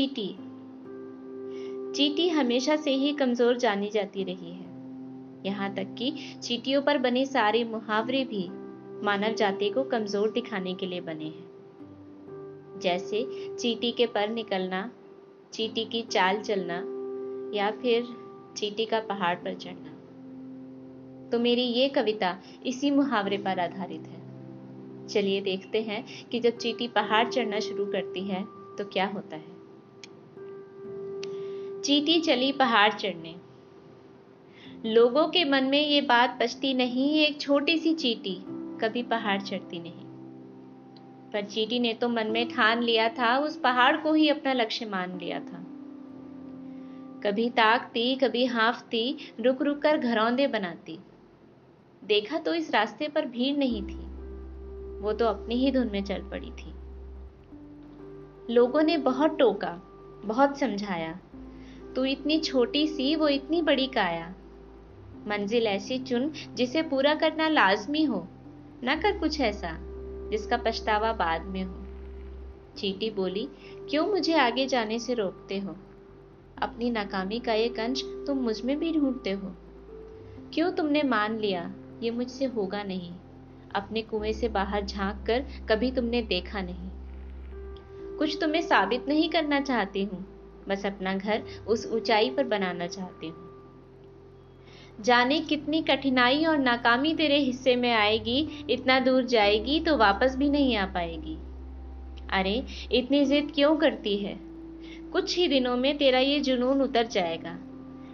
चीटी। चीटी हमेशा से ही कमज़ोर जानी जाती रही है। यहाँ तक कि चीटियों पर बने सारे मुहावरे भी मानव जाति को कमज़ोर दिखाने के लिए बने हैं। जैसे चीटी के पर निकलना, चीटी की चाल चलना, या फिर चीटी का पहाड़ पर चढ़ना। तो मेरी ये कविता इसी मुहावरे पर आधारित है। चलिए देखते हैं कि जब चीटी पहाड़ चढ़ना शुरू करती है तो क्या होता है? चीटी चली पहाड़ चढ़ने। लोगों के मन में ये बात बचती नहीं, एक छोटी सी चीटी कभी पहाड़ चढ़ती नहीं। पर चीटी ने तो मन में ठान लिया था, उस पहाड़ को ही अपना लक्ष्य मान लिया था। कभी ताकती, कभी हाफती रुक रुक कर घरौंदे बनाती। देखा तो इस रास्ते पर भीड़ नहीं थी, वो तो अपनी ही धुन में चल पड़ी थी। लोगों ने बहुत टोका, बहुत समझाया तू इतनी छोटी सी, वो इतनी बड़ी काया। मंजिल ऐसी चुन जिसे पूरा करना लाजमी हो। न कर कुछ ऐसा, जिसका पछतावा बाद में हो। चीटी बोली, क्यों मुझे आगे जाने से रोकते हो? अपनी नाकामी का ये अंश तुम मुझमें भी ढूंढते हो। क्यों तुमने मान लिया? ये मुझसे होगा नहीं। अपने कुएँ से बाहर झाँक कर कभी तुमने देखा नहीं। कुछ तुम्हें साबित नहीं करना चाहती हूँ। बस अपना घर उस ऊंचाई पर बनाना चाहती हूँ। जाने कितनी कठिनाई और नाकामी तेरे हिस्से में आएगी, इतना दूर जाएगी तो वापस भी नहीं आ पाएगी। अरे, इतनी जिद क्यों करती है? कुछ ही दिनों में तेरा ये जुनून उतर जाएगा।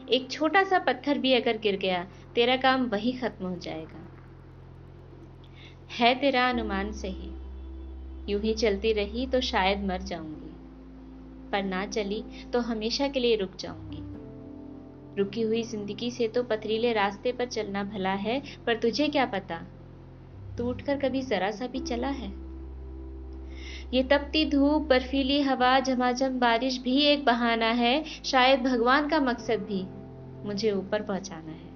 एक छोटा सा पत्थर भी अगर गिर गया, तेरा काम वही खत्म हो जाएगा। है तेरा अनुमान सही। यूँ ही चलती रही तो शायद मर जाऊँगी। पर ना चली तो हमेशा के लिए रुक जाऊँगी। रुकी हुई ज़िंदगी से तो पथरीले रास्ते पर चलना भला है, पर तुझे क्या पता? तू उठकर कभी जरा सा भी चला है? ये तपती धूप, बर्फीली हवा, झमाझम बारिश भी एक बहाना है, शायद भगवान का मकसद भी मुझे ऊपर पहुंचाना है।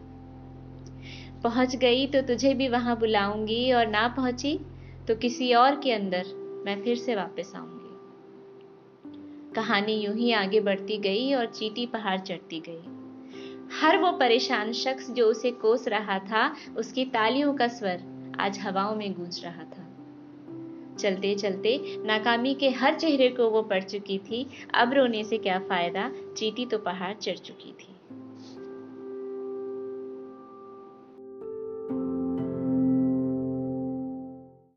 पहुँच गई तो तुझे भी वहाँ बुलाऊँगी, और ना पहुँची तो किसी और के अंदर मैं फिर से वापस आऊँगी। कहानी यूँ ही आगे बढ़ती गई और चीटी पहाड़ चढ़ती गई। हर वो परेशान शख्स जो उसे कोस रहा था, उसकी तालियों का स्वर आज हवाओं में गूंज रहा था। चलते चलते नाकामी के हर चेहरे को वो पड़ चुकी थी। अब रोने से क्या फ़ायदा? चीटी तो पहाड़ चढ़ चुकी थी।